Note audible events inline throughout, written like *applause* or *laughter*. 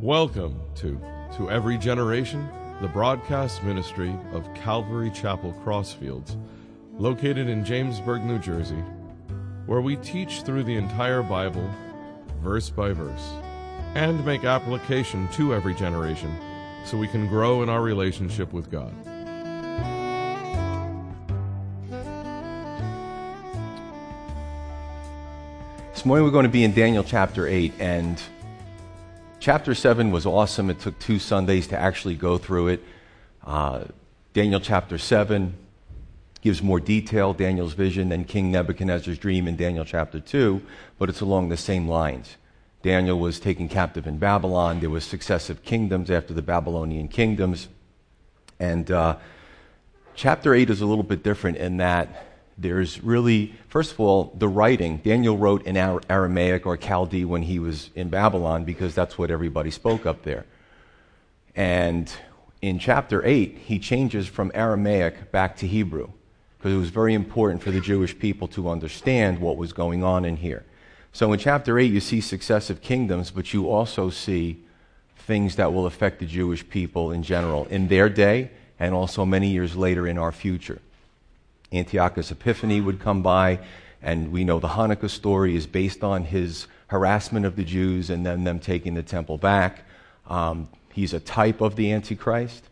Welcome to To Every Generation, the broadcast ministry of Calvary Chapel Crossfields, located in Jamesburg, New Jersey, where we teach through the entire Bible, verse by verse, and make application to every generation so we can grow in our relationship with God. This morning we're going to be in Daniel chapter 8, and chapter 7 was awesome. It took two Sundays to actually go through it. Uh, Daniel chapter 7 gives more detail, Daniel's vision, than King Nebuchadnezzar's dream in Daniel chapter 2, but it's along the same lines. Daniel was taken captive in Babylon. There was successive kingdoms after the Babylonian kingdoms. And uh, chapter 8 is a little bit different in that there's really, first of all, the writing. Daniel wrote in Aramaic or Chaldee when he was in Babylon because that's what everybody spoke up there. And in chapter 8, he changes from Aramaic back to Hebrew because it was very important for the Jewish people to understand what was going on in here. So in chapter 8, you see successive kingdoms, but you also see things that will affect the Jewish people in general in their day and also many years later in our future. Antiochus Epiphanes would come by, and we know the Hanukkah story is based on his harassment of the Jews and then them taking the temple back. Um, he's a type of the Antichrist.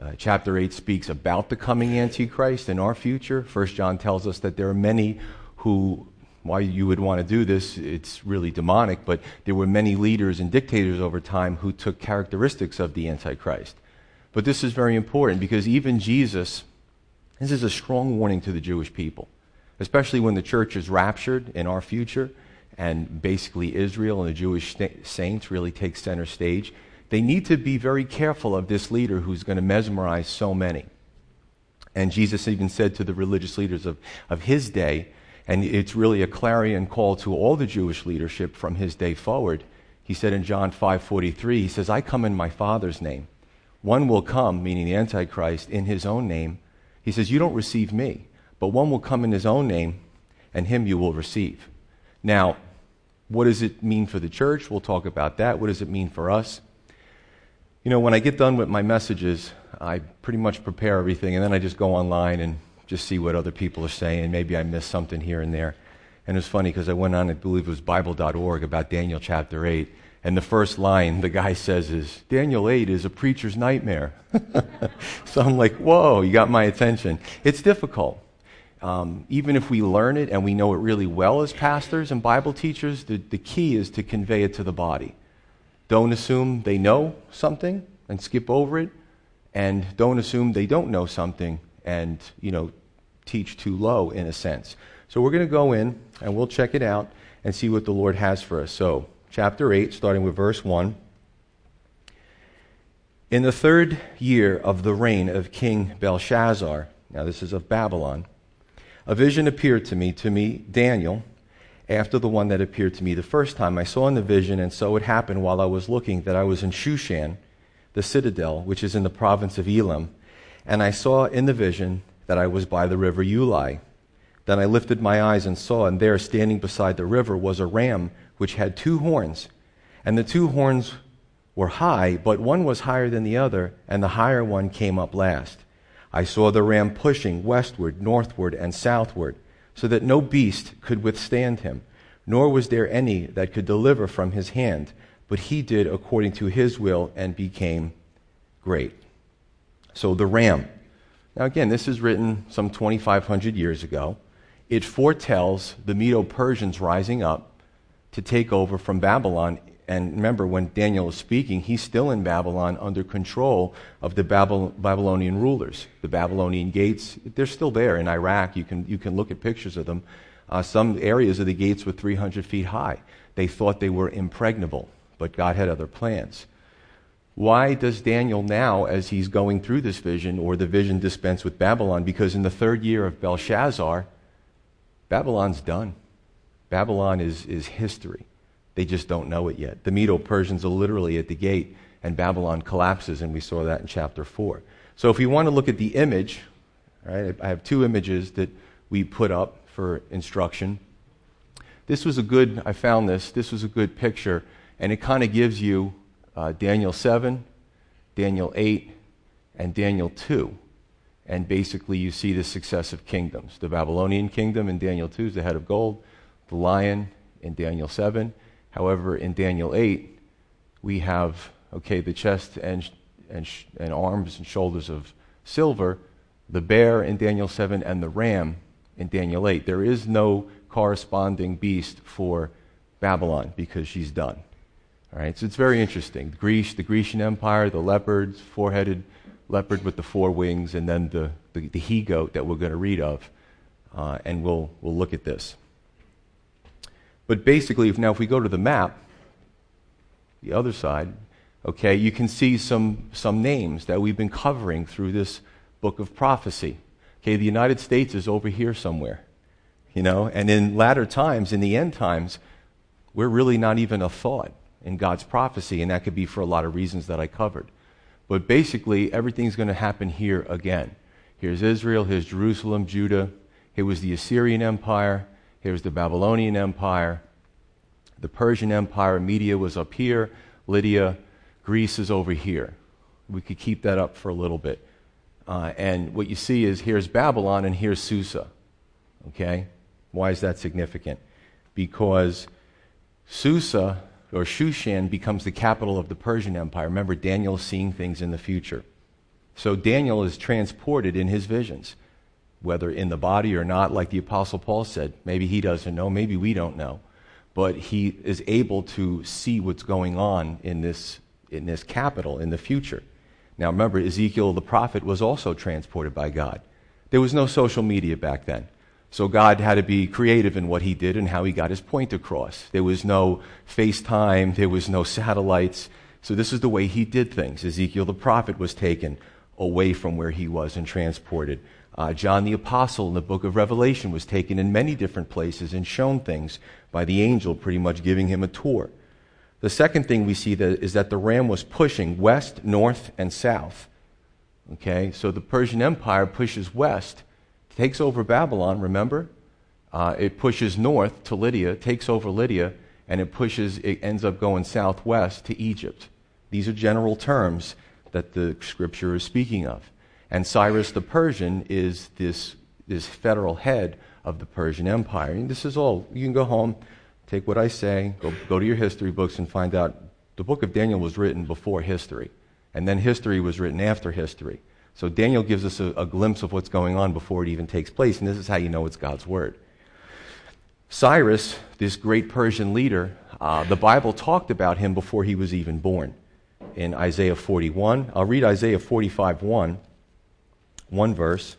Uh, chapter 8 speaks about the coming Antichrist in our future. First John tells us that there are many who, why you would want to do this, it's really demonic, but there were many leaders and dictators over time who took characteristics of the Antichrist. But this is very important because even Jesus this is a strong warning to the Jewish people, especially when the church is raptured in our future and basically Israel and the Jewish saints really take center stage. They need to be very careful of this leader who's going to mesmerize so many. And Jesus even said to the religious leaders of, of his day, and it's really a clarion call to all the Jewish leadership from his day forward. He said in John 5:43, he says, "I come in my Father's name. One will come, meaning the Antichrist, in his own name, he says, You don't receive me, but one will come in his own name, and him you will receive. Now, what does it mean for the church? We'll talk about that. What does it mean for us? You know, when I get done with my messages, I pretty much prepare everything, and then I just go online and just see what other people are saying. Maybe I miss something here and there. And it was funny because I went on, I believe it was Bible.org, about Daniel chapter 8. And the first line the guy says is, Daniel 8 is a preacher's nightmare. *laughs* so I'm like, whoa, you got my attention. It's difficult. Um, even if we learn it and we know it really well as pastors and Bible teachers, the, the key is to convey it to the body. Don't assume they know something and skip over it, and don't assume they don't know something and, you know, teach too low in a sense. So we're going to go in and we'll check it out and see what the Lord has for us. So, chapter 8, starting with verse 1. In the third year of the reign of King Belshazzar, now this is of Babylon, a vision appeared to me, to me, Daniel, after the one that appeared to me the first time. I saw in the vision, and so it happened while I was looking that I was in Shushan, the citadel, which is in the province of Elam, and I saw in the vision that I was by the river Ulai. Then I lifted my eyes and saw, and there, standing beside the river, was a ram which had two horns. And the two horns were high, but one was higher than the other, and the higher one came up last. I saw the ram pushing westward, northward, and southward, so that no beast could withstand him, nor was there any that could deliver from his hand. But he did according to his will and became great. So the ram. Now, again, this is written some 2,500 years ago. It foretells the Medo Persians rising up to take over from Babylon. And remember, when Daniel is speaking, he's still in Babylon under control of the Babylonian rulers. The Babylonian gates, they're still there in Iraq. You can, you can look at pictures of them. Uh, some areas of the gates were 300 feet high. They thought they were impregnable, but God had other plans. Why does Daniel now, as he's going through this vision, or the vision dispensed with Babylon? Because in the third year of Belshazzar, Babylon's done. Babylon is, is history. They just don't know it yet. The Medo Persians are literally at the gate, and Babylon collapses, and we saw that in chapter 4. So if we want to look at the image, right, I have two images that we put up for instruction. This was a good, I found this, this was a good picture, and it kind of gives you uh, Daniel 7, Daniel 8, and Daniel 2. And basically, you see the successive kingdoms. The Babylonian kingdom in Daniel 2 is the head of gold, the lion in Daniel 7. However, in Daniel 8, we have, okay, the chest and, and, and arms and shoulders of silver, the bear in Daniel 7, and the ram in Daniel 8. There is no corresponding beast for Babylon because she's done. All right, so it's very interesting. Greece, the Grecian Empire, the leopards, four headed leopard with the four wings, and then the, the, the he goat that we're going to read of. Uh, and we'll, we'll look at this. But basically, if, now if we go to the map, the other side, okay, you can see some, some names that we've been covering through this book of prophecy. Okay, the United States is over here somewhere, you know, and in latter times, in the end times, we're really not even a thought in God's prophecy, and that could be for a lot of reasons that I covered. But basically, everything's going to happen here again. Here's Israel, here's Jerusalem, Judah. Here was the Assyrian Empire, here's the Babylonian Empire. The Persian Empire, Media was up here, Lydia, Greece is over here. We could keep that up for a little bit. Uh, and what you see is here's Babylon and here's Susa. Okay? Why is that significant? Because Susa or Shushan becomes the capital of the Persian Empire. Remember, Daniel seeing things in the future. So Daniel is transported in his visions, whether in the body or not, like the Apostle Paul said. Maybe he doesn't know, maybe we don't know. But he is able to see what's going on in this, in this capital in the future. Now remember, Ezekiel the prophet was also transported by God. There was no social media back then. So God had to be creative in what he did and how he got his point across. There was no FaceTime, there was no satellites. So this is the way he did things. Ezekiel the prophet was taken away from where he was and transported. Uh, John the apostle in the book of Revelation was taken in many different places and shown things by the angel, pretty much giving him a tour. The second thing we see that is that the ram was pushing west, north, and south. Okay, so the Persian Empire pushes west takes over Babylon, remember? Uh, it pushes north to Lydia, takes over Lydia, and it pushes, it ends up going southwest to Egypt. These are general terms that the scripture is speaking of. And Cyrus the Persian is this, this federal head of the Persian Empire. And this is all, you can go home, take what I say, go, go to your history books and find out the book of Daniel was written before history. And then history was written after history. So Daniel gives us a, a, glimpse of what's going on before it even takes place, and this is how you know it's God's word. Cyrus, this great Persian leader, uh, the Bible talked about him before he was even born. In Isaiah 41, I'll read Isaiah 45 1, one verse.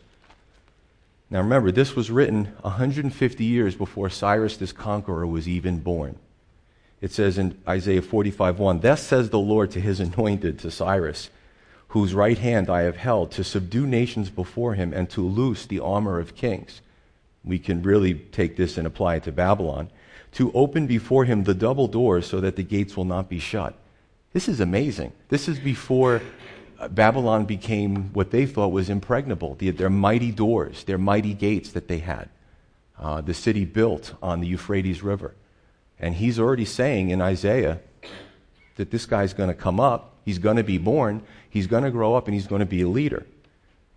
Now remember, this was written 150 years before Cyrus, this conqueror, was even born. It says in Isaiah 45 1, Thus says the Lord to his anointed, to Cyrus whose right hand I have held, to subdue nations before him and to loose the armor of kings. We can really take this and apply it to Babylon. To open before him the double doors so that the gates will not be shut. This is amazing. This is before Babylon became what they thought was impregnable. Their mighty doors, their mighty gates that they had. Uh, the city built on the Euphrates River. And he's already saying in Isaiah that this guy's going to come up, he's going to be born, he's going to grow up and he's going to be a leader.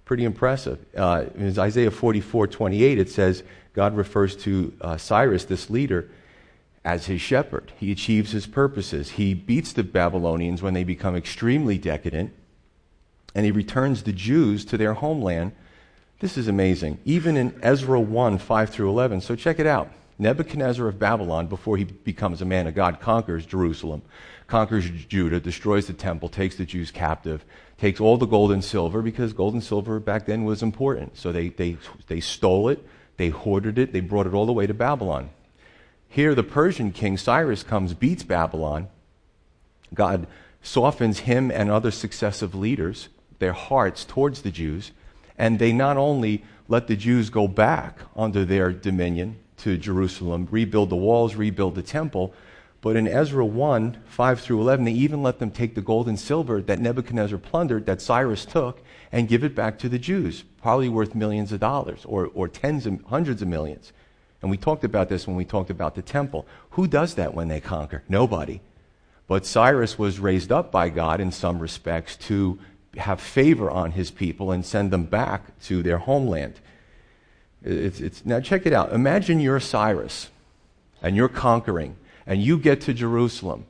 Pretty impressive. Uh, in Isaiah 44 28, it says God refers to uh, Cyrus, this leader, as his shepherd. He achieves his purposes. He beats the Babylonians when they become extremely decadent, and he returns the Jews to their homeland. This is amazing. Even in Ezra 1 5 through 11. So check it out. Nebuchadnezzar of Babylon, before he becomes a man of God, conquers Jerusalem conquers Judah, destroys the temple, takes the Jews captive, takes all the gold and silver because gold and silver back then was important. So they, they, they stole it, they hoarded it, they brought it all the way to Babylon. Here, the Persian king Cyrus comes, beats Babylon. God softens him and other successive leaders, their hearts towards the Jews, and they not only let the Jews go back under their dominion to Jerusalem, rebuild the walls, rebuild the temple, but in Ezra 1, 5 through 11, they even let them take the gold and silver that Nebuchadnezzar plundered, that Cyrus took, and give it back to the Jews, probably worth millions of dollars or, or tens and hundreds of millions. And we talked about this when we talked about the temple. Who does that when they conquer? Nobody. But Cyrus was raised up by God in some respects to have favor on his people and send them back to their homeland. It's, it's, now, check it out. Imagine you're Cyrus and you're conquering, and you get to Jerusalem,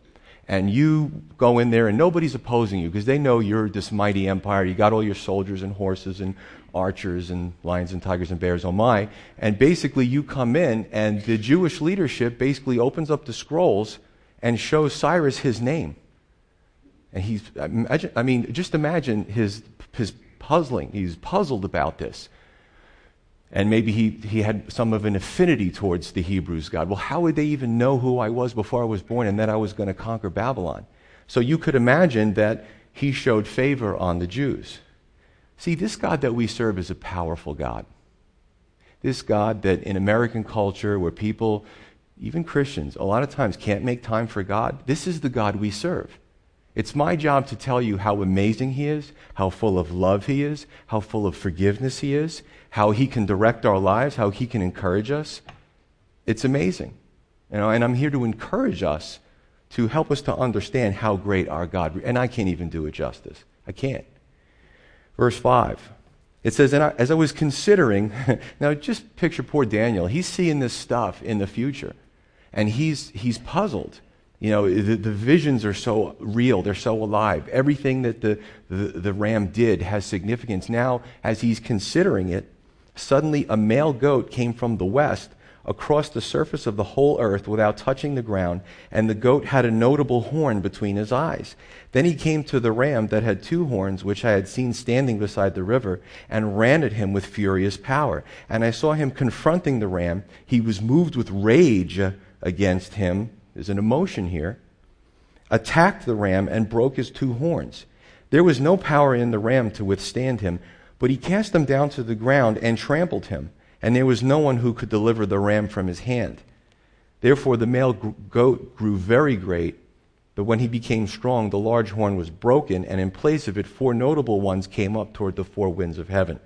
and you go in there, and nobody's opposing you because they know you're this mighty empire. You got all your soldiers and horses and archers and lions and tigers and bears, oh my. And basically, you come in, and the Jewish leadership basically opens up the scrolls and shows Cyrus his name. And he's, I mean, just imagine his, his puzzling. He's puzzled about this. And maybe he, he had some of an affinity towards the Hebrews God. Well, how would they even know who I was before I was born and that I was going to conquer Babylon? So you could imagine that he showed favor on the Jews. See, this God that we serve is a powerful God. This God that in American culture, where people, even Christians, a lot of times can't make time for God, this is the God we serve. It's my job to tell you how amazing He is, how full of love He is, how full of forgiveness He is, how He can direct our lives, how He can encourage us. It's amazing. You know, and I'm here to encourage us to help us to understand how great our God and I can't even do it justice. I can't. Verse 5. It says, and I, as I was considering, *laughs* now just picture poor Daniel. He's seeing this stuff in the future, and he's, he's puzzled. You know, the, the, visions are so real, they're so alive. Everything that the, the, the ram did has significance. Now, as he's considering it, suddenly a male goat came from the west across the surface of the whole earth without touching the ground, and the goat had a notable horn between his eyes. Then he came to the ram that had two horns, which I had seen standing beside the river, and ran at him with furious power. And I saw him confronting the ram. He was moved with rage against him there's an emotion here, attacked the ram and broke his two horns. There was no power in the ram to withstand him, but he cast him down to the ground and trampled him, and there was no one who could deliver the ram from his hand. Therefore, the male goat grew very great, but when he became strong, the large horn was broken, and in place of it, four notable ones came up toward the four winds of heaven.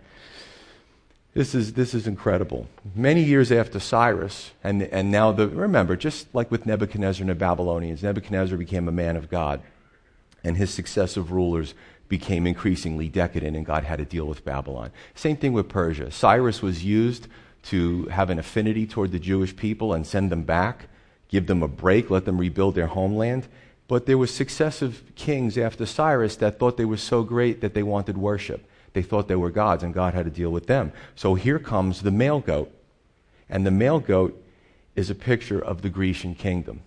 This is, this is incredible. Many years after Cyrus, and, and now the, remember, just like with Nebuchadnezzar and the Babylonians, Nebuchadnezzar became a man of God, and his successive rulers became increasingly decadent, and God had to deal with Babylon. Same thing with Persia. Cyrus was used to have an affinity toward the Jewish people and send them back, give them a break, let them rebuild their homeland. But there were successive kings after Cyrus that thought they were so great that they wanted worship. They thought they were gods, and God had to deal with them. So here comes the male goat. And the male goat is a picture of the Grecian kingdom.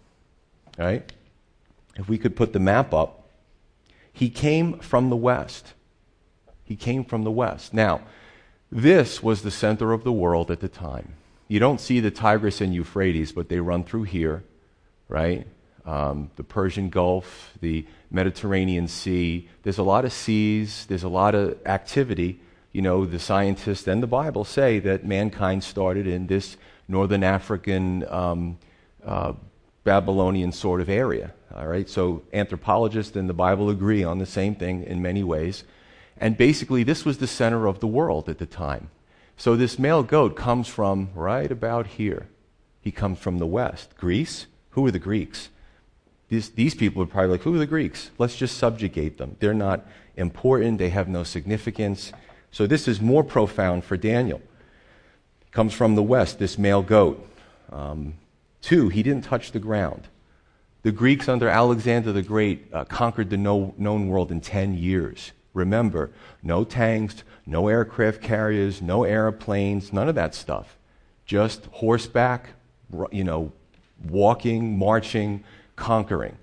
Right? If we could put the map up, he came from the west. He came from the west. Now, this was the center of the world at the time. You don't see the Tigris and Euphrates, but they run through here, right? Um, the Persian Gulf, the Mediterranean Sea. There's a lot of seas, there's a lot of activity. You know, the scientists and the Bible say that mankind started in this northern African, um, uh, Babylonian sort of area. All right, so anthropologists and the Bible agree on the same thing in many ways. And basically, this was the center of the world at the time. So this male goat comes from right about here. He comes from the west. Greece? Who are the Greeks? These, these people are probably like, who are the Greeks? Let's just subjugate them. They're not important, they have no significance. So this is more profound for Daniel. Comes from the west, this male goat. Um, two, he didn't touch the ground. The Greeks under Alexander the Great uh, conquered the no, known world in 10 years. Remember, no tanks, no aircraft carriers, no airplanes, none of that stuff. Just horseback, you know, walking, marching, conquering.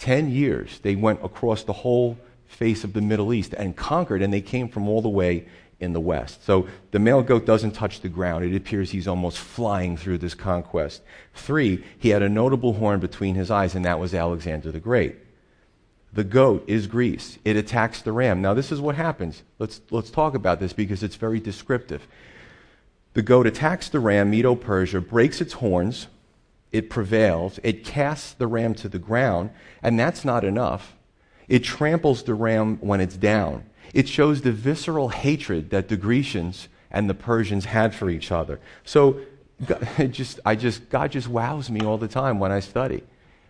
Ten years they went across the whole face of the Middle East and conquered, and they came from all the way in the west. So the male goat doesn't touch the ground. It appears he's almost flying through this conquest. Three, he had a notable horn between his eyes, and that was Alexander the Great. The goat is Greece. It attacks the ram. Now, this is what happens. Let's, let's talk about this because it's very descriptive. The goat attacks the ram, Medo Persia, breaks its horns, it prevails. It casts the ram to the ground, and that's not enough. It tramples the ram when it's down. It shows the visceral hatred that the Grecians and the Persians had for each other. So, God, *laughs* just, I just, God just wows me all the time when I study.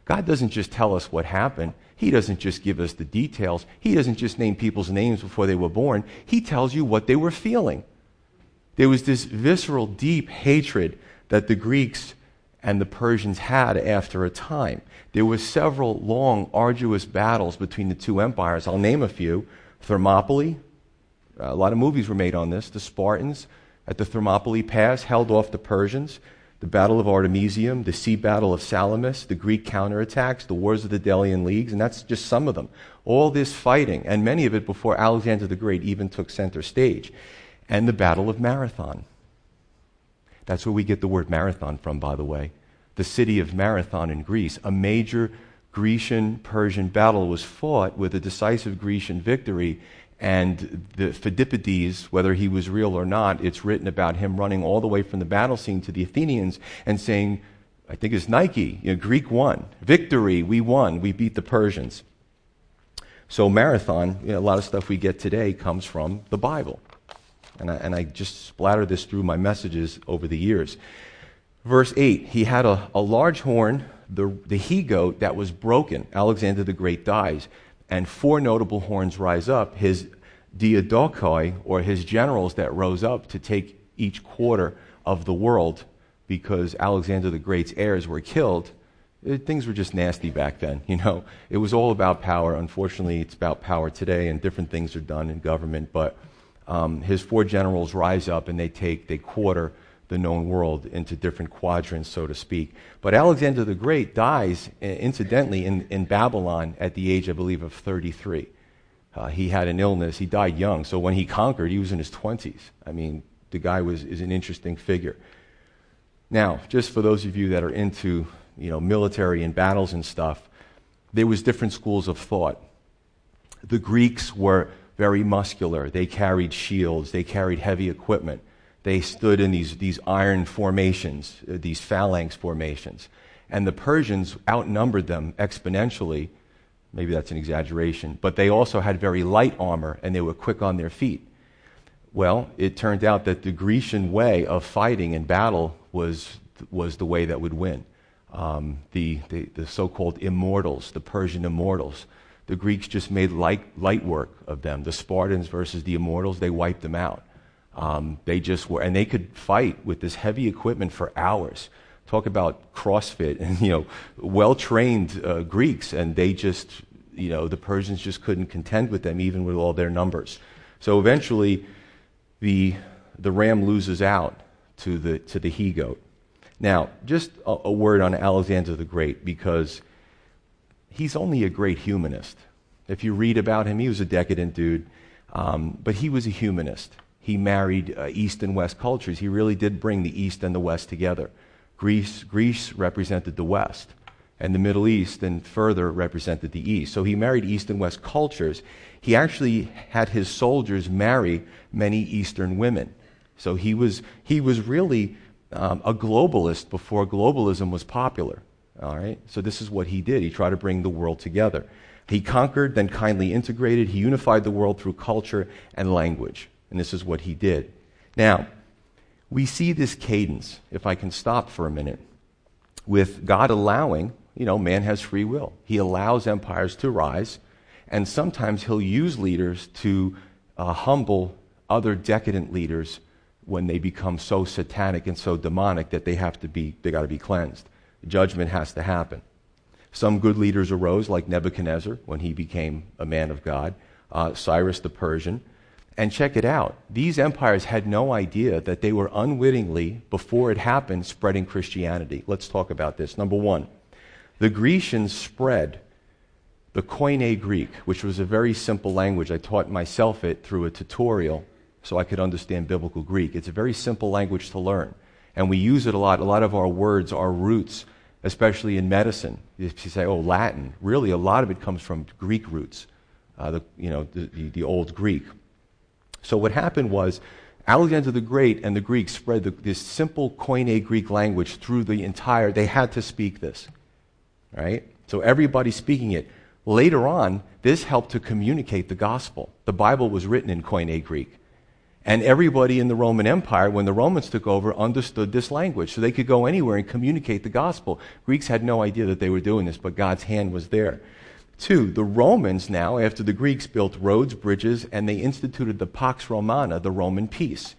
God doesn't just tell us what happened. He doesn't just give us the details. He doesn't just name people's names before they were born. He tells you what they were feeling. There was this visceral, deep hatred that the Greeks and the Persians had after a time. There were several long, arduous battles between the two empires. I'll name a few Thermopylae, uh, a lot of movies were made on this. The Spartans at the Thermopylae Pass held off the Persians. The Battle of Artemisium, the Sea Battle of Salamis, the Greek counterattacks, the Wars of the Delian Leagues, and that's just some of them. All this fighting, and many of it before Alexander the Great even took center stage. And the Battle of Marathon. That's where we get the word marathon from, by the way. The city of Marathon in Greece, a major Grecian Persian battle was fought with a decisive Grecian victory and the Phidippides, whether he was real or not, it's written about him running all the way from the battle scene to the Athenians and saying, I think it's Nike, you know, Greek won. Victory, we won. We beat the Persians. So, marathon, you know, a lot of stuff we get today comes from the Bible. And I, and I just splatter this through my messages over the years. Verse 8 He had a, a large horn, the, the he goat that was broken. Alexander the Great dies and four notable horns rise up his diadochoi, or his generals that rose up to take each quarter of the world because Alexander the Great's heirs were killed. It, things were just nasty back then, *laughs* you know. It was all about power. Unfortunately, it's about power today, and different things are done in government. But um, his four generals rise up and they take, they quarter the known world into different quadrants, so to speak. But Alexander the Great dies, incidentally, in, in Babylon at the age, I believe, of 33. Uh, he had an illness. He died young. So when he conquered, he was in his 20s. I mean, the guy was, is an interesting figure. Now, just for those of you that are into you know, military and battles and stuff, there was different schools of thought. The Greeks were very muscular. They carried shields. They carried heavy equipment they stood in these, these iron formations, uh, these phalanx formations. And the Persians outnumbered them exponentially. Maybe that's an exaggeration. But they also had very light armor and they were quick on their feet. Well, it turned out that the Grecian way of fighting in battle was, was the way that would win. Um, the, the, the so called immortals, the Persian immortals. The Greeks just made light, light work of them. The Spartans versus the immortals, they wiped them out. Um, they just were, and they could fight with this heavy equipment for hours. Talk about CrossFit and *laughs* you know well-trained uh, Greeks, and they just you know the Persians just couldn't contend with them even with all their numbers. So eventually, the the ram loses out to the to the he goat. Now, just a, a word on Alexander the Great because he's only a great humanist. If you read about him, he was a decadent dude, um, but he was a humanist he married uh, East and West cultures. He really did bring the East and the West together. Greece, Greece represented the West, and the Middle East and further represented the East. So he married East and West cultures. He actually had his soldiers marry many Eastern women. So he was, he was really um, a globalist before globalism was popular. All right? So this is what he did. He tried to bring the world together. He conquered, then kindly integrated. He unified the world through culture and language. And this is what he did. Now, we see this cadence, if I can stop for a minute, with God allowing, you know, man has free will. He allows empires to rise, and sometimes he'll use leaders to uh, humble other decadent leaders when they become so satanic and so demonic that they have to be they got to be cleansed. Judgment has to happen. Some good leaders arose, like Nebuchadnezzar when he became a man of God, uh, Cyrus the Persian, and check it out. These empires had no idea that they were unwittingly, before it happened, spreading Christianity. Let's talk about this. Number one, the Grecians spread the Koine Greek, which was a very simple language. I taught myself it through a tutorial so I could understand biblical Greek. It's a very simple language to learn, and we use it a lot. A lot of our words are roots, especially in medicine. If you say, oh, Latin, really a lot of it comes from Greek roots, uh, the, you know, the, the, the old Greek. So what happened was Alexander the Great and the Greeks spread the, this simple Koine Greek language through the entire, they had to speak this, right? So everybody speaking it. Later on, this helped to communicate the gospel. The Bible was written in Koine Greek. And everybody in the Roman Empire, when the Romans took over, understood this language. So they could go anywhere and communicate the gospel. Greeks had no idea that they were doing this, but God's hand was there. Two, the Romans now, after the Greeks, built roads, bridges, and they instituted the Pax Romana, the Roman peace.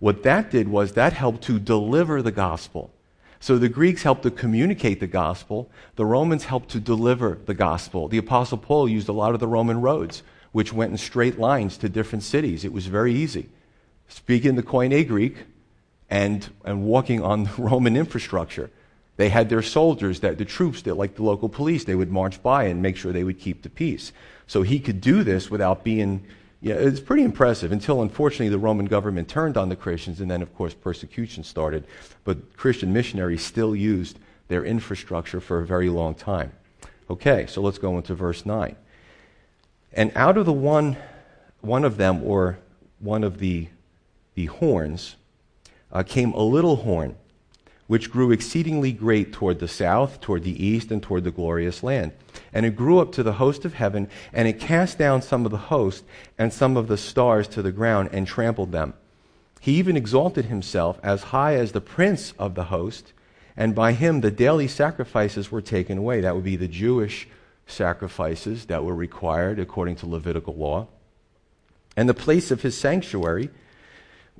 What that did was that helped to deliver the gospel. So the Greeks helped to communicate the gospel. The Romans helped to deliver the gospel. The Apostle Paul used a lot of the Roman roads, which went in straight lines to different cities. It was very easy. Speaking the Koine Greek and, and walking on *laughs* the Roman infrastructure. They had their soldiers, that the troops that, like the local police, they would march by and make sure they would keep the peace. So he could do this without being. Yeah, it's pretty impressive until unfortunately the Roman government turned on the Christians, and then of course persecution started. But Christian missionaries still used their infrastructure for a very long time. Okay, so let's go into verse 9. And out of the one, one of them, or one of the, the horns, uh, came a little horn which grew exceedingly great toward the south, toward the east, and toward the glorious land. And it grew up to the host of heaven, and it cast down some of the host and some of the stars to the ground and trampled them. He even exalted himself as high as the prince of the host, and by him the daily sacrifices were taken away. That would be the Jewish sacrifices that were required according to Levitical law. And the place of his sanctuary,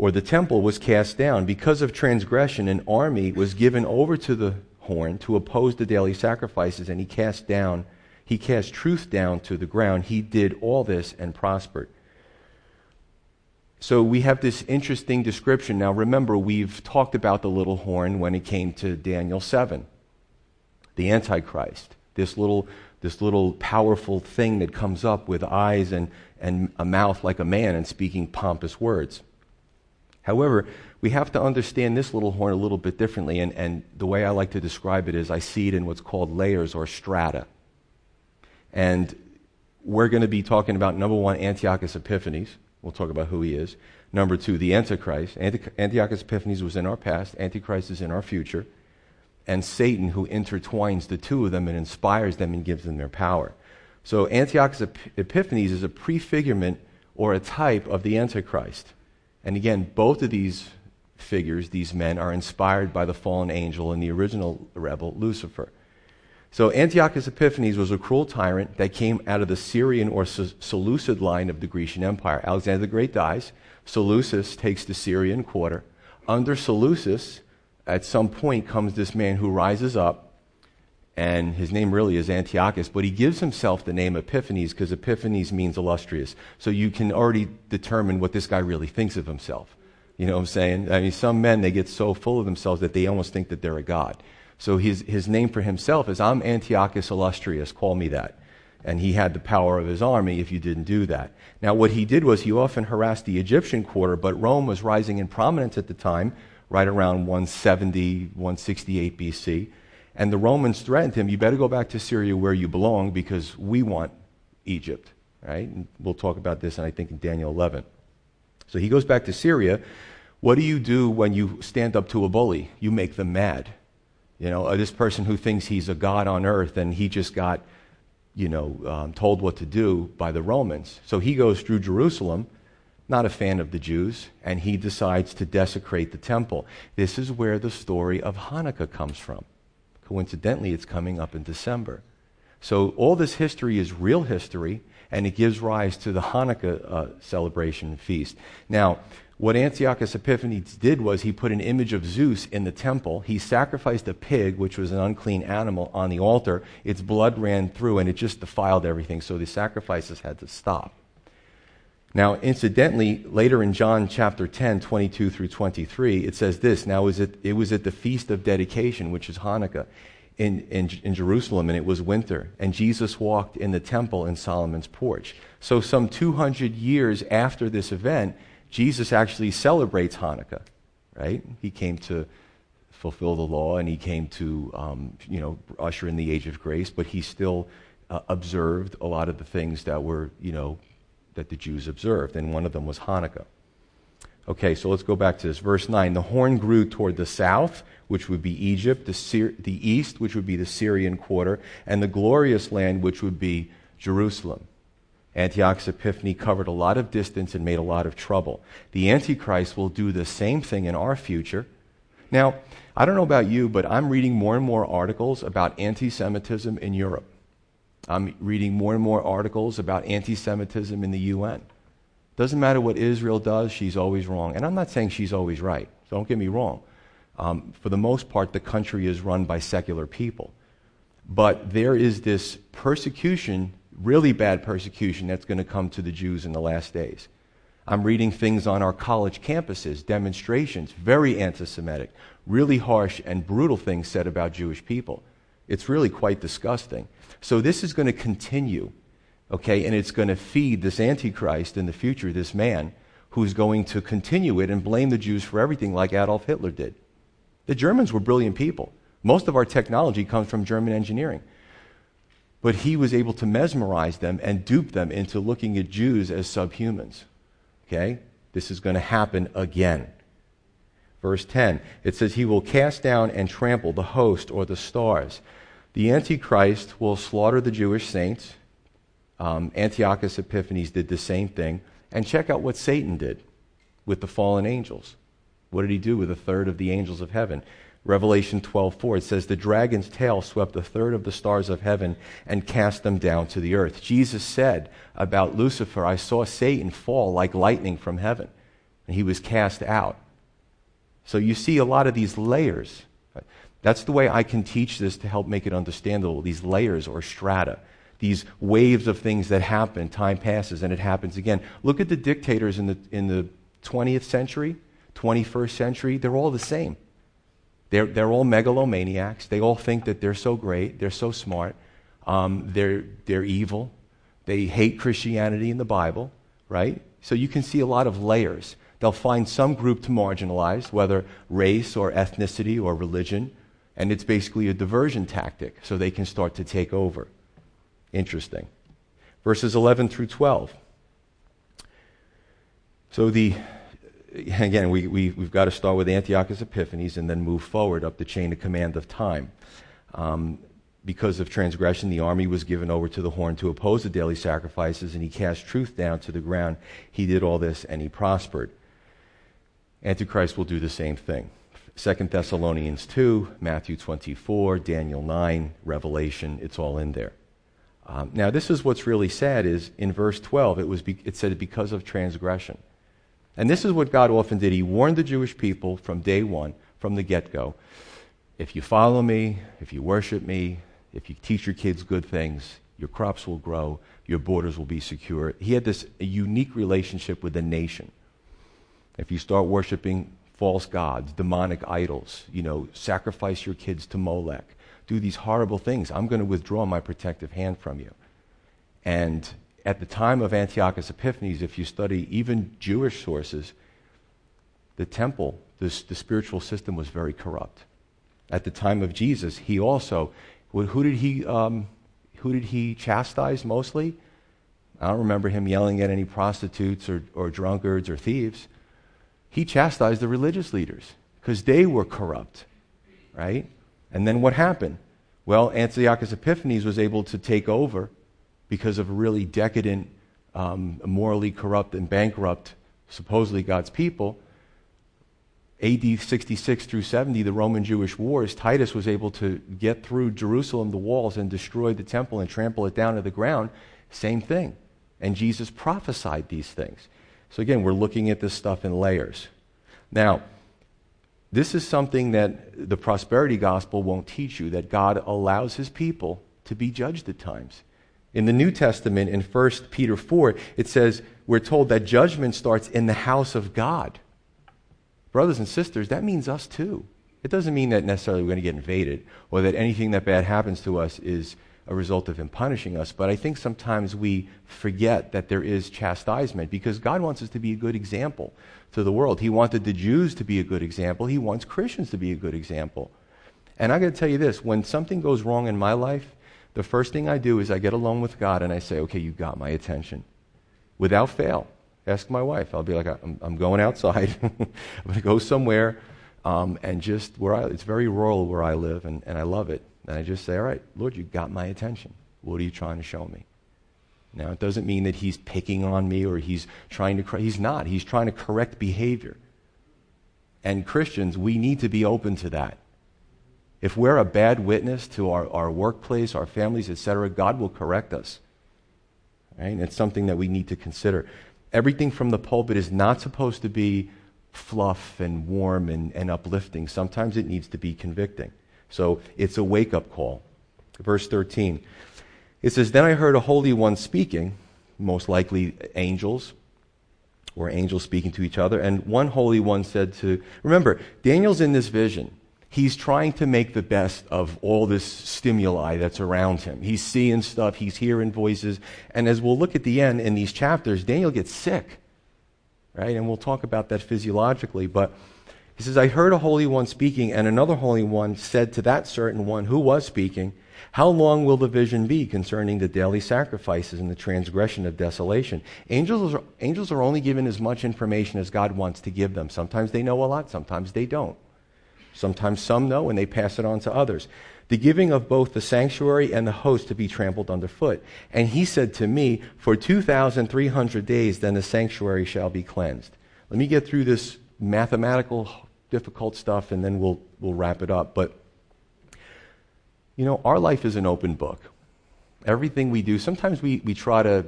or the temple was cast down. Because of transgression, an army was given over to the horn to oppose the daily sacrifices, and he cast down, he cast truth down to the ground. He did all this and prospered. So we have this interesting description. Now remember, we've talked about the little horn when it came to Daniel 7. The Antichrist. This little, this little powerful thing that comes up with eyes and, and a mouth like a man and speaking pompous words. However, we have to understand this little horn a little bit differently, and, and the way I like to describe it is I see it in what's called layers or strata. And we're going to be talking about number one, Antiochus Epiphanes. We'll talk about who he is. Number two, the Antichrist. Antiochus Epiphanes was in our past, Antichrist is in our future. And Satan, who intertwines the two of them and inspires them and gives them their power. So Antiochus Epiphanes is a prefigurement or a type of the Antichrist. And again, both of these figures, these men, are inspired by the fallen angel and the original rebel, Lucifer. So Antiochus Epiphanes was a cruel tyrant that came out of the Syrian or Seleucid line of the Grecian Empire. Alexander the Great dies. Seleucus takes the Syrian quarter. Under Seleucus, at some point comes this man who rises up and his name really is Antiochus, but he gives himself the name Epiphanes because Epiphanes means illustrious. So you can already determine what this guy really thinks of himself. You know what I'm saying? I mean, some men, they get so full of themselves that they almost think that they're a god. So his, his name for himself is, I'm Antiochus Illustrious, call me that. And he had the power of his army if you didn't do that. Now, what he did was he often harassed the Egyptian quarter, but Rome was rising in prominence at the time, right around 170, 168 BC. And the Romans threatened him, you better go back to Syria where you belong because we want Egypt. Right? And we'll talk about this, and I think in Daniel 11. So he goes back to Syria. What do you do when you stand up to a bully? You make them mad. You know, uh, this person who thinks he's a god on earth and he just got, you know, um, told what to do by the Romans. So he goes through Jerusalem, not a fan of the Jews, and he decides to desecrate the temple. This is where the story of Hanukkah comes from. Coincidentally, it's coming up in December. So all this history is real history, and it gives rise to the Hanukkah uh, celebration feast. Now, what Antiochus Epiphanes did was he put an image of Zeus in the temple. He sacrificed a pig, which was an unclean animal, on the altar. Its blood ran through, and it just defiled everything, so the sacrifices had to stop. Now, incidentally, later in John chapter 10, 22 through 23, it says this Now, it, was at the feast of dedication, which is Hanukkah, in, in, in Jerusalem, and it was winter. And Jesus walked in the temple in Solomon's porch. So, some 200 years after this event, Jesus actually celebrates Hanukkah, right? He came to fulfill the law and he came to, um, you know, usher in the age of grace, but he still uh, observed a lot of the things that were, you know, that the Jews observed, and one of them was Hanukkah. Okay, so let's go back to this. Verse 9 The horn grew toward the south, which would be Egypt, the, the east, which would be the Syrian quarter, and the glorious land, which would be Jerusalem. Antiochus Epiphanes covered a lot of distance and made a lot of trouble. The Antichrist will do the same thing in our future. Now, I don't know about you, but I'm reading more and more articles about anti Semitism in Europe. I'm reading more and more articles about anti Semitism in the UN. Doesn't matter what Israel does, she's always wrong. And I'm not saying she's always right, don't get me wrong. Um, for the most part, the country is run by secular people. But there is this persecution, really bad persecution, that's going to come to the Jews in the last days. I'm reading things on our college campuses, demonstrations, very anti Semitic, really harsh and brutal things said about Jewish people. It's really quite disgusting. So this is going to continue, okay, and it's going to feed this Antichrist in the future, this man who's going to continue it and blame the Jews for everything like Adolf Hitler did. The Germans were brilliant people. Most of our technology comes from German engineering. But he was able to mesmerize them and dupe them into looking at Jews as subhumans. Okay? This is going to happen again. Verse 10, it says, He will cast down and trample the host or the stars. The Antichrist will slaughter the Jewish saints. Um, Antiochus Epiphanes did the same thing. And check out what Satan did with the fallen angels. What did he do with a third of the angels of heaven? Revelation 12:4 it says the dragon's tail swept a third of the stars of heaven and cast them down to the earth. Jesus said about Lucifer, I saw Satan fall like lightning from heaven and he was cast out. So you see a lot of these layers. That's the way I can teach this to help make it understandable. These layers or strata, these waves of things that happen, time passes and it happens again. Look at the dictators in the, in the 20th century, 21st century, they're all the same. They're, they're all megalomaniacs. They all think that they're so great, they're so smart, um, they're, they're evil. They hate Christianity and the Bible, right? So you can see a lot of layers. They'll find some group to marginalize, whether race or ethnicity or religion, and it's basically a diversion tactic so they can start to take over. Interesting. Verses 11 through 12. So the again, we, we, have got to start with Antiochus Epiphanes and then move forward up the chain of command of time. Um, because of transgression, the army was given over to the horn to oppose the daily sacrifices, and he cast truth down to the ground. He did all this, and he prospered. Antichrist will do the same thing. 2 Thessalonians 2, Matthew 24, Daniel 9, Revelation, it's all in there. Um, now, this is what's really sad is in verse 12, it, was be, it said because of transgression. And this is what God often did. He warned the Jewish people from day one, from the get go. If you follow me, if you worship me, if you teach your kids good things, your crops will grow, your borders will be secure. He had this unique relationship with the nation. If you start worshiping false gods, demonic idols, you know, sacrifice your kids to Molech, do these horrible things, I'm going to withdraw my protective hand from you. And at the time of Antiochus Epiphanes, if you study even Jewish sources, the temple, this, the spiritual system was very corrupt. At the time of Jesus, he also, who did he, um, who did he chastise mostly? I don't remember him yelling at any prostitutes or, or drunkards or thieves. He chastised the religious leaders because they were corrupt, right? And then what happened? Well, Antiochus Epiphanes was able to take over because of really decadent, um, morally corrupt, and bankrupt, supposedly God's people. AD 66 through 70, the Roman Jewish wars, Titus was able to get through Jerusalem, the walls, and destroy the temple and trample it down to the ground. Same thing. And Jesus prophesied these things. So again, we're looking at this stuff in layers. Now, this is something that the prosperity gospel won't teach you that God allows his people to be judged at times. In the New Testament, in 1 Peter 4, it says, we're told that judgment starts in the house of God. Brothers and sisters, that means us too. It doesn't mean that necessarily we're going to get invaded or that anything that bad happens to us is a result of Him punishing us. But I think sometimes we forget that there is chastisement because God wants us to be a good example to the world. He wanted the Jews to be a good example, He wants Christians to be a good example. And I got to tell you this when something goes wrong in my life, the first thing I do is I get alone with God and I say, okay, you got my attention. Without fail. Ask my wife. I'll be like, I'm, I'm going outside. *laughs* I'm going to go somewhere um, and just where I, it's very rural where I live and, and I love it. And I just say, all right, Lord, you got my attention. What are you trying to show me? Now, it doesn't mean that he's picking on me or he's trying to, he's not. He's trying to correct behavior. And Christians, we need to be open to that. If we're a bad witness to our, our workplace, our families, etc., God will correct us. Right? And it's something that we need to consider. Everything from the pulpit is not supposed to be fluff and warm and, and uplifting. Sometimes it needs to be convicting. So it's a wake up call. Verse 13. It says, Then I heard a holy one speaking, most likely angels, or angels speaking to each other. And one holy one said to, remember, Daniel's in this vision. He's trying to make the best of all this stimuli that's around him. He's seeing stuff, he's hearing voices. And as we'll look at the end in these chapters, Daniel gets sick, right? And we'll talk about that physiologically. But he says, I heard a holy one speaking, and another holy one said to that certain one who was speaking, how long will the vision be concerning the daily sacrifices and the transgression of desolation? Angels are, angels are only given as much information as God wants to give them. Sometimes they know a lot, sometimes they don't. Sometimes some know and they pass it on to others. The giving of both the sanctuary and the host to be trampled underfoot. And he said to me, For 2,300 days, then the sanctuary shall be cleansed. Let me get through this mathematical, difficult stuff and then we'll, we'll wrap it up. But you know, our life is an open book. Everything we do, sometimes we, we try to,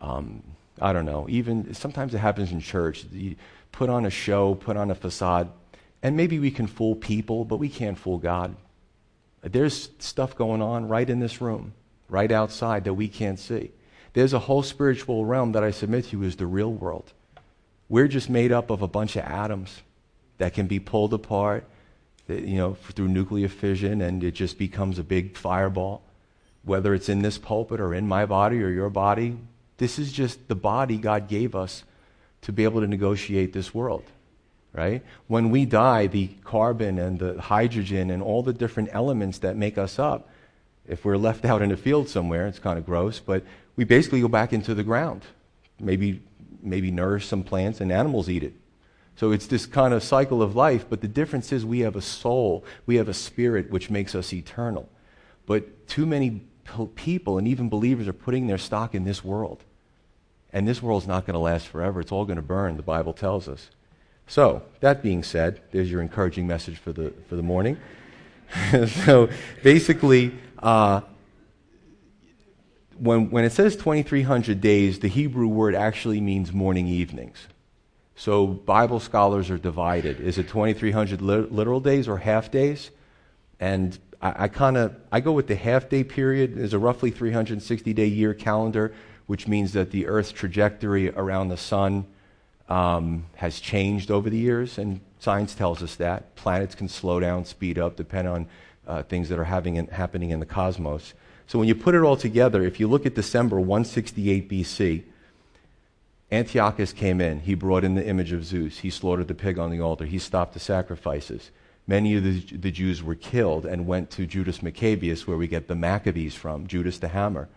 um, I don't know, even sometimes it happens in church. You put on a show, put on a facade, and maybe we can fool people, but we can't fool God. There's stuff going on right in this room, right outside that we can't see. There's a whole spiritual realm that I submit to you is the real world. We're just made up of a bunch of atoms that can be pulled apart you know, through nuclear fission, and it just becomes a big fireball. Whether it's in this pulpit or in my body or your body, this is just the body God gave us to be able to negotiate this world, right? When we die, the carbon and the hydrogen and all the different elements that make us up, if we're left out in a field somewhere, it's kind of gross, but we basically go back into the ground. Maybe, maybe nourish some plants and animals eat it. So it's this kind of cycle of life, but the difference is we have a soul, we have a spirit which makes us eternal. But too many people and even believers are putting their stock in this world. And this world's not going to last forever. It's all going to burn, the Bible tells us. So, that being said, there's your encouraging message for the, for the morning. *laughs* so, basically, uh, when, when it says 2,300 days, the Hebrew word actually means morning evenings. So Bible scholars are divided. Is it 2,300 literal days or half days? And I, I kind of I go with the half day period. There's a roughly 360 day year calendar, which means that the Earth's trajectory around the sun um, has changed over the years, and science tells us that planets can slow down, speed up, depend on uh, things that are having, happening in the cosmos. So when you put it all together, if you look at December 168 BC, Antiochus came in. He brought in the image of Zeus. He slaughtered the pig on the altar. He stopped the sacrifices. Many of the, the Jews were killed and went to Judas Maccabeus, where we get the Maccabees from, Judas the Hammer.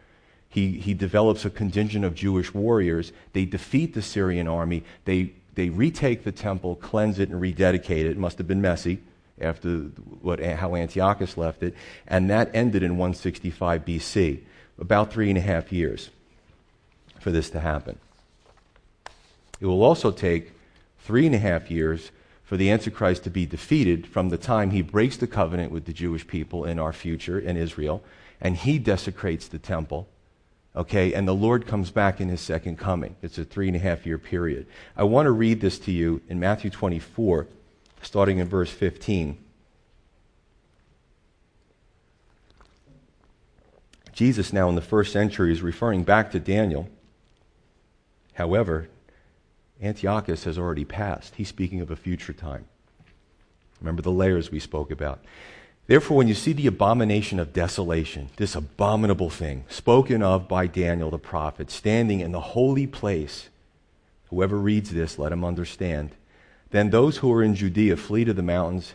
He, he develops a contingent of Jewish warriors. They defeat the Syrian army. They, they retake the temple, cleanse it, and rededicate it. It must have been messy after what, how Antiochus left it. And that ended in 165 BC, about three and a half years for this to happen. It will also take three and a half years for the Antichrist to be defeated from the time he breaks the covenant with the Jewish people in our future in Israel and he desecrates the temple. Okay, and the Lord comes back in his second coming. It's a three and a half year period. I want to read this to you in Matthew 24, starting in verse 15. Jesus, now in the first century, is referring back to Daniel. However, Antiochus has already passed. He's speaking of a future time. Remember the layers we spoke about. Therefore, when you see the abomination of desolation, this abominable thing, spoken of by Daniel the prophet, standing in the holy place, whoever reads this, let him understand. Then those who are in Judea flee to the mountains.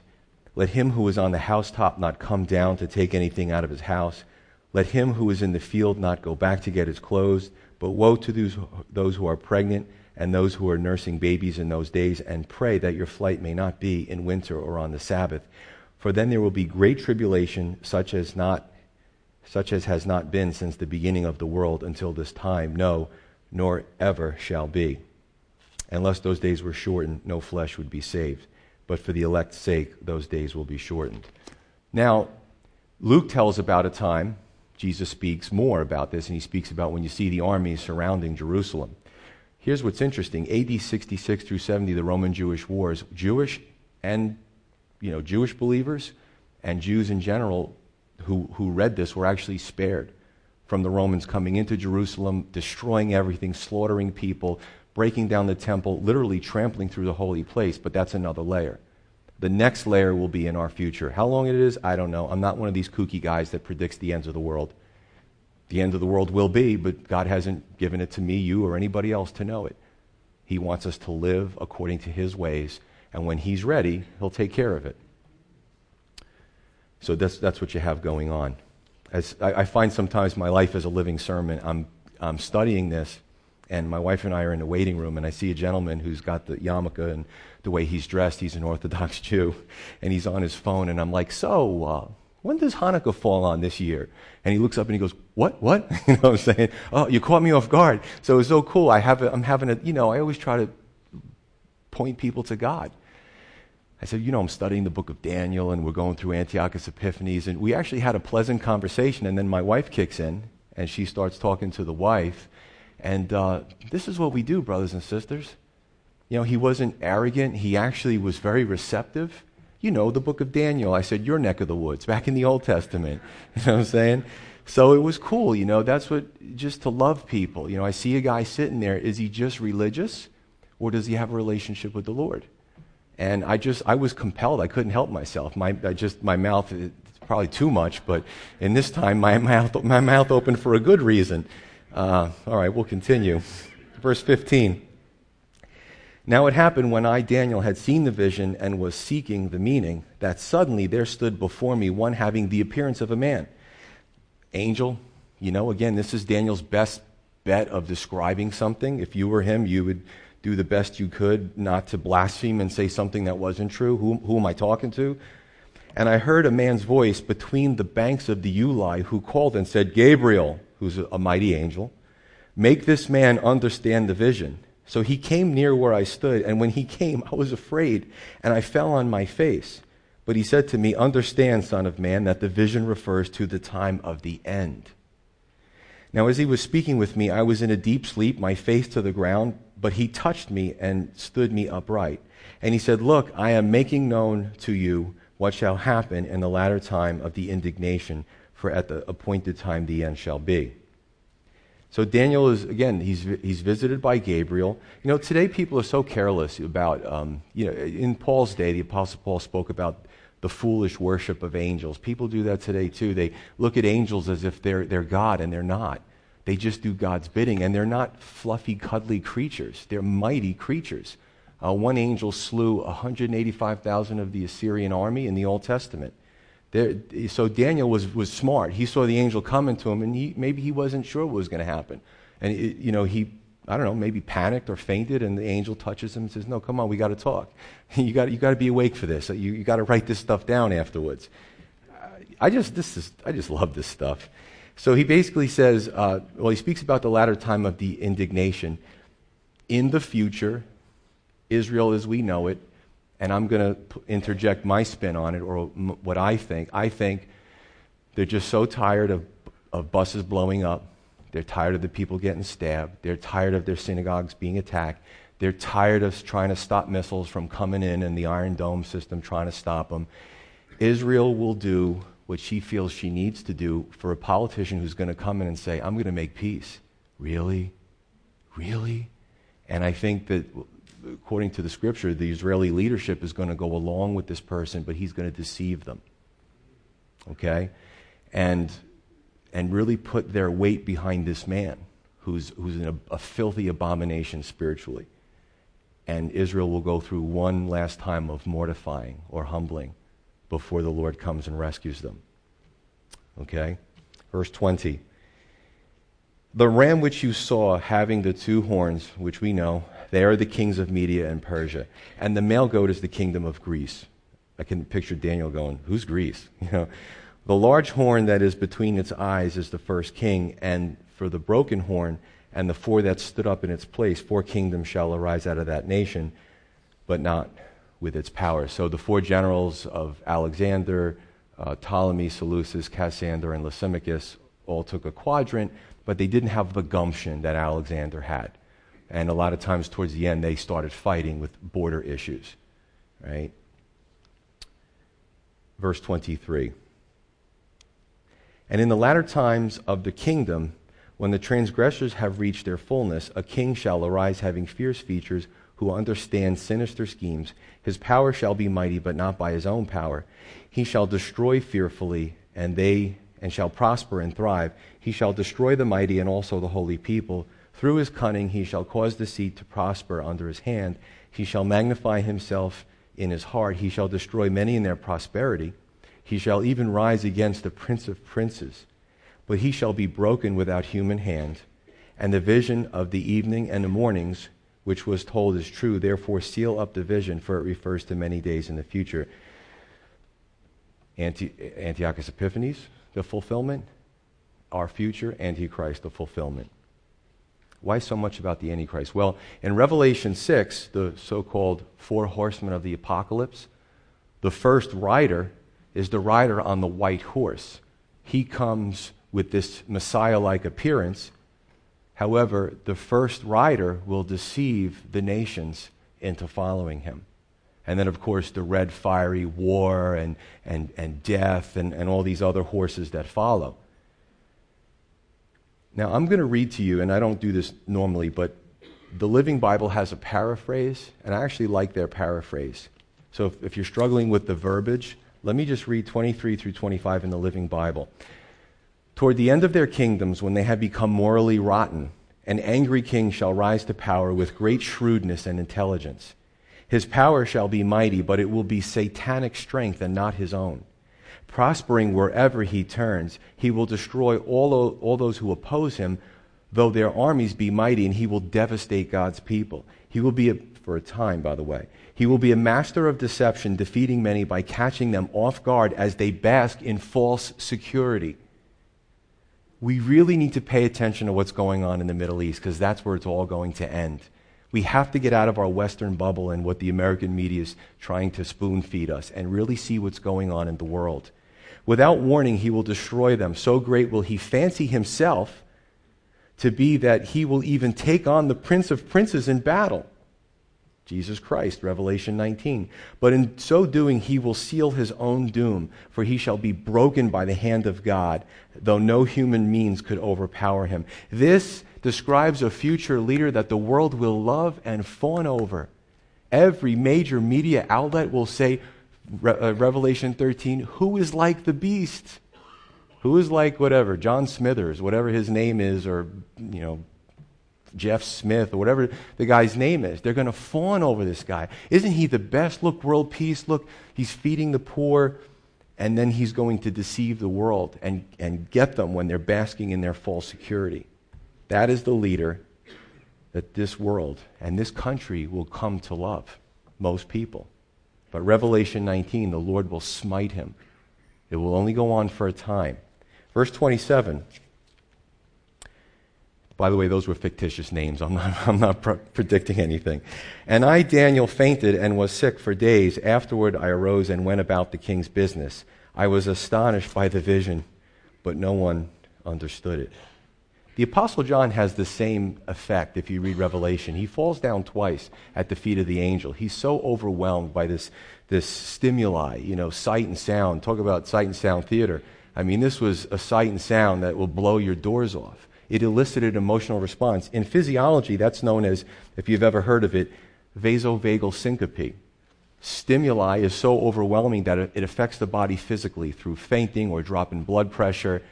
Let him who is on the housetop not come down to take anything out of his house. Let him who is in the field not go back to get his clothes. But woe to those, those who are pregnant and those who are nursing babies in those days, and pray that your flight may not be in winter or on the Sabbath. For then there will be great tribulation, such as not such as has not been since the beginning of the world until this time, no, nor ever shall be. Unless those days were shortened, no flesh would be saved. But for the elect's sake, those days will be shortened. Now, Luke tells about a time, Jesus speaks more about this, and he speaks about when you see the armies surrounding Jerusalem. Here's what's interesting AD 66 through 70, the Roman Jewish wars, Jewish and you know, Jewish believers and Jews in general who, who read this were actually spared from the Romans coming into Jerusalem, destroying everything, slaughtering people, breaking down the temple, literally trampling through the holy place. But that's another layer. The next layer will be in our future. How long it is, I don't know. I'm not one of these kooky guys that predicts the ends of the world. The end of the world will be, but God hasn't given it to me, you, or anybody else to know it. He wants us to live according to His ways, and when He's ready, He'll take care of it. So that's, that's what you have going on. As I, I find sometimes my life is a living sermon. I'm, I'm studying this, and my wife and I are in the waiting room, and I see a gentleman who's got the yarmulke and the way he's dressed. He's an Orthodox *laughs* Jew, and he's on his phone, and I'm like, So, uh, when does Hanukkah fall on this year? And he looks up and he goes, What? What? *laughs* you know what I'm saying? Oh, you caught me off guard. So it was so cool. I have a, I'm having a, you know, I always try to point people to God. I said, You know, I'm studying the book of Daniel and we're going through Antiochus Epiphanes. And we actually had a pleasant conversation. And then my wife kicks in and she starts talking to the wife. And uh, this is what we do, brothers and sisters. You know, he wasn't arrogant, he actually was very receptive. You know, the book of Daniel. I said, Your neck of the woods, back in the Old Testament. *laughs* You know what I'm saying? So it was cool, you know, that's what, just to love people. You know, I see a guy sitting there. Is he just religious or does he have a relationship with the Lord? And I just, I was compelled. I couldn't help myself. My, I just, my mouth, it's probably too much, but in this time, my *laughs* mouth, my mouth opened for a good reason. Uh, all right, we'll continue. Verse 15. Now it happened when I, Daniel, had seen the vision and was seeking the meaning, that suddenly there stood before me one having the appearance of a man. Angel, you know, again, this is Daniel's best bet of describing something. If you were him, you would do the best you could not to blaspheme and say something that wasn't true. Who, who am I talking to? And I heard a man's voice between the banks of the Ulai who called and said, Gabriel, who's a mighty angel, make this man understand the vision. So he came near where I stood, and when he came, I was afraid, and I fell on my face. But he said to me, Understand, Son of Man, that the vision refers to the time of the end. Now, as he was speaking with me, I was in a deep sleep, my face to the ground, but he touched me and stood me upright. And he said, Look, I am making known to you what shall happen in the latter time of the indignation, for at the appointed time the end shall be. So Daniel is, again, he's, he's visited by Gabriel. You know, today people are so careless about, um, you know, in Paul's day, the Apostle Paul spoke about the foolish worship of angels. People do that today too. They look at angels as if they're, they're God, and they're not. They just do God's bidding, and they're not fluffy, cuddly creatures. They're mighty creatures. Uh, one angel slew 185,000 of the Assyrian army in the Old Testament. There, so Daniel was, was smart. He saw the angel coming to him, and he, maybe he wasn't sure what was going to happen. And, it, you know, he, I don't know, maybe panicked or fainted, and the angel touches him and says, No, come on, we got to talk. *laughs* you got you to be awake for this. You, you got to write this stuff down afterwards. I just, this is, I just love this stuff. So he basically says, uh, well, he speaks about the latter time of the indignation. In the future, Israel as we know it, and I'm going to interject my spin on it or m- what I think. I think they're just so tired of, of buses blowing up. They're tired of the people getting stabbed. They're tired of their synagogues being attacked. They're tired of trying to stop missiles from coming in and the Iron Dome system trying to stop them. Israel will do what she feels she needs to do for a politician who's going to come in and say, I'm going to make peace. Really? Really? And I think that, according to the scripture, the Israeli leadership is going to go along with this person, but he's going to deceive them. Okay? And, and really put their weight behind this man who's, who's a, a filthy abomination spiritually. And Israel will go through one last time of mortifying or humbling before the Lord comes and rescues them. Okay? Verse 20. The ram which you saw having the two horns, which we know, they are the kings of Media and Persia. And the male goat is the kingdom of Greece. I can picture Daniel going, Who's Greece? *laughs* You know, The large horn that is between its eyes is the first king, and for the broken horn and the four that stood up in its place, four kingdoms shall arise out of that nation, but not with its power. So the four generals of Alexander, uh, Ptolemy, Seleucus, Cassander, and Lysimachus all took a quadrant, but they didn't have the gumption that Alexander had. And a lot of times towards the end, they started fighting with border issues, right? Verse 23. And in the latter times of the kingdom, when the transgressors have reached their fullness, a king shall arise having fierce features, who understands sinister schemes. His power shall be mighty, but not by his own power. He shall destroy fearfully, and they and shall prosper and thrive. He shall destroy the mighty and also the holy people. Through his cunning he shall cause the seed to prosper under his hand. He shall magnify himself in his heart. He shall destroy many in their prosperity. He shall even rise against the prince of princes. But he shall be broken without human hand. And the vision of the evening and the mornings which was told is true. Therefore, seal up the vision, for it refers to many days in the future. Anti- Antiochus Epiphanes, the fulfillment. Our future, Antichrist, the fulfillment. Why so much about the Antichrist? Well, in Revelation 6, the so called four horsemen of the apocalypse, the first rider is the rider on the white horse. He comes with this Messiah like appearance However, the first rider will deceive the nations into following him. And then, of course, the red fiery war and, and, and death and, and all these other horses that follow. Now, I'm going to read to you, and I don't do this normally, but the Living Bible has a paraphrase, and I actually like their paraphrase. So if, if you're struggling with the verbiage, let me just read 23 through 25 in the Living Bible. Toward the end of their kingdoms, when they have become morally rotten, an angry king shall rise to power with great shrewdness and intelligence. His power shall be mighty, but it will be satanic strength and not his own. Prospering wherever he turns, he will destroy all, all those who oppose him, though their armies be mighty, and he will devastate God's people. He will be, a, for a time, by the way, he will be a master of deception, defeating many by catching them off guard as they bask in false security we really need to pay attention to what's going on in the Middle East because that's where it's all going to end. We have to get out of our Western bubble and what the American media is trying to spoon feed us and really see what's going on in the world. Without warning, he will destroy them. So great will he fancy himself to be that he will even take on the Prince of Princes in battle. Jesus Christ, Revelation 19. But in so doing, he will seal his own doom, for he shall be broken by the hand of God, though no human means could overpower him. This describes a future leader that the world will love and fawn over. Every major media outlet will say, Re- uh, Revelation 13, who is like the beast? Who is like whatever, John Smithers, whatever his name is, or, you know, Jeff Smith or whatever the guy's name is. They're going to fawn over this guy. Isn't he the best? Look, world peace. Look, he's feeding the poor. And then he's going to deceive the world and, and get them when they're basking in their false security. That is the leader that this world and this country will come to love, most people. But Revelation 19, the Lord will smite him. It will only go on for a time. Verse 27 by the way, those were fictitious names. I'm not, *laughs* I'm not predicting anything. And I, Daniel, fainted and was sick for days. Afterward, I arose and went about the king's business. I was astonished by the vision, but no one understood it. The Apostle John has the same effect if you read Revelation. He falls down twice at the feet of the angel. He's so overwhelmed by this, this stimuli, you know, sight and sound. Talk about sight and sound theater. I mean, this was a sight and sound that will blow your doors off it elicited emotional response. In physiology, that's known as, if you've ever heard of it, vasovagal syncope. Stimuli is so overwhelming that it affects the body physically through fainting or drop in blood pressure.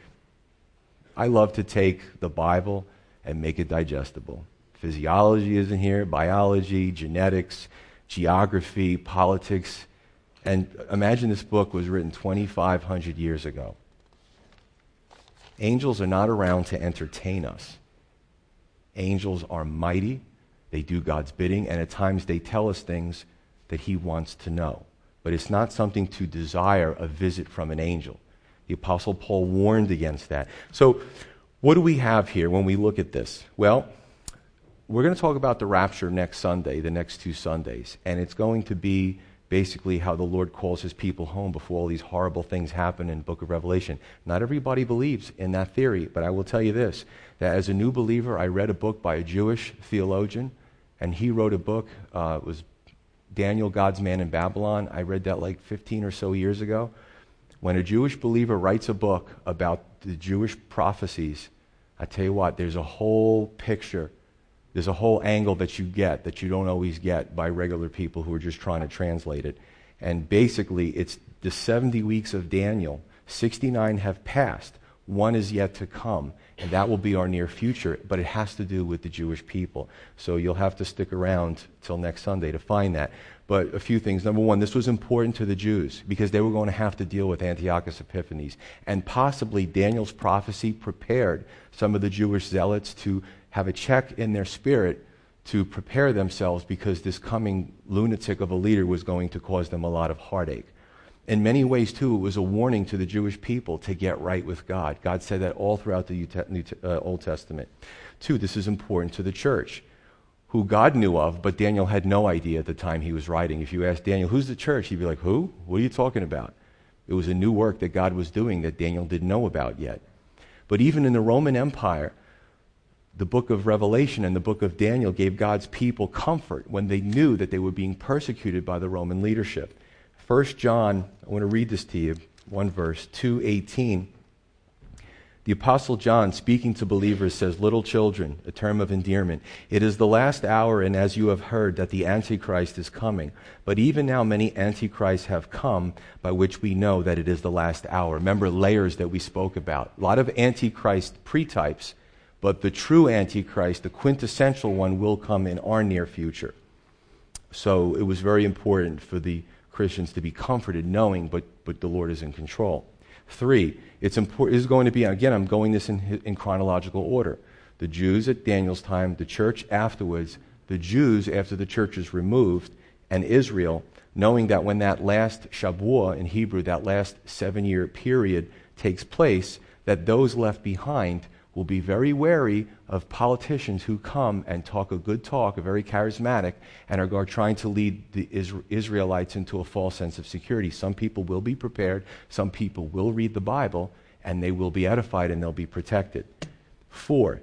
I love to take the Bible and make it digestible. Physiology is in here, biology, genetics, geography, politics. And imagine this book was written 2,500 years ago. Angels are not around to entertain us. Angels are mighty, they do God's bidding, and at times they tell us things that He wants to know. But it's not something to desire a visit from an angel. The Apostle Paul warned against that. So, what do we have here when we look at this? Well, we're going to talk about the rapture next Sunday, the next two Sundays, and it's going to be basically how the Lord calls his people home before all these horrible things happen in book of Revelation. Not everybody believes in that theory, but I will tell you this that as a new believer, I read a book by a Jewish theologian, and he wrote a book, uh, it was Daniel, God's Man in Babylon. I read that like 15 or so years ago. When a Jewish believer writes a book about the Jewish prophecies, I tell you what, there's a whole picture there's a whole angle that you get that you don't always get by regular people who are just trying to translate it. And basically, it's the 70 weeks of Daniel. 69 have passed. One is yet to come, and that will be our near future, but it has to do with the Jewish people. So you'll have to stick around till next Sunday to find that. But a few things. Number one, this was important to the Jews because they were going to have to deal with Antiochus Epiphanes. And possibly Daniel's prophecy prepared some of the Jewish zealots to have a check in their spirit to prepare themselves because this coming lunatic of a leader was going to cause them a lot of heartache. In many ways, too, it was a warning to the Jewish people to get right with God. God said that all throughout the uh, Old Testament. Two, this is important to the church, who God knew of, but Daniel had no idea at the time he was writing. If you asked Daniel, who's the church? He'd be like, who? What are you talking about? It was a new work that God was doing that Daniel didn't know about yet. But even in the Roman Empire, the book of Revelation and the book of Daniel gave God's people comfort when they knew that they were being persecuted by the Roman leadership. 1 John, I want to read this to you, one verse, 218. The Apostle John, speaking to believers, says, Little children, a term of endearment, it is the last hour, and as you have heard, that the Antichrist is coming. But even now, many Antichrists have come, by which we know that it is the last hour. Remember layers that we spoke about. A lot of Antichrist pretypes but the true Antichrist, the quintessential one, will come in our near future. So it was very important for the Christians to be comforted knowing, but, but the Lord is in control. Three, it's important, is going to be, again, I'm going this in, in chronological order. The Jews at Daniel's time, the church afterwards, the Jews after the church is removed, and Israel, knowing that when that last Shavuot in Hebrew, that last seven year period takes place, that those left behind will be very wary of politicians who come and talk a good talk, a very charismatic, and are trying to lead the Israelites into a false sense of security. Some people will be prepared, some people will read the Bible, and they will be edified and they'll be protected. Four,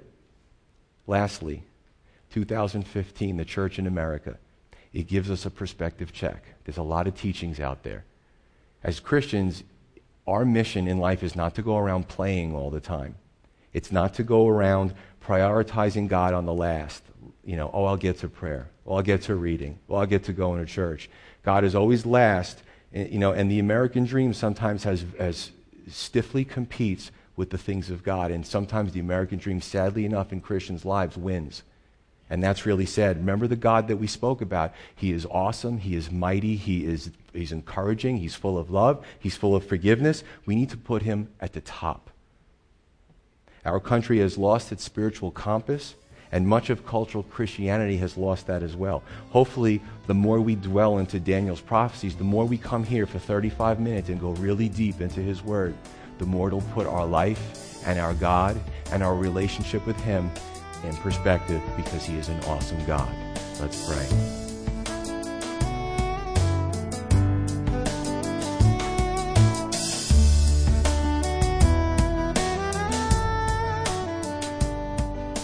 lastly, 2015, the church in America. It gives us a perspective check. There's a lot of teachings out there. As Christians, our mission in life is not to go around playing all the time. It's not to go around prioritizing God on the last. You know, oh, I'll get to prayer. Oh, I'll get to reading. Oh, I'll get to going to church. God is always last. Eh, you know, and the American dream sometimes has, has stiffly competes with the things of God. And sometimes the American dream, sadly enough, in Christians' lives wins. And that's really sad. Remember the God that we spoke about. He is awesome. He is mighty. He is he's encouraging. He's full of love. He's full of forgiveness. We need to put him at the top. Our country has lost its spiritual compass, and much of cultural Christianity has lost that as well. Hopefully, the more we dwell into Daniel's prophecies, the more we come here for 35 minutes and go really deep into his word, the more it'll put our life and our God and our relationship with him in perspective because he is an awesome God. Let's pray.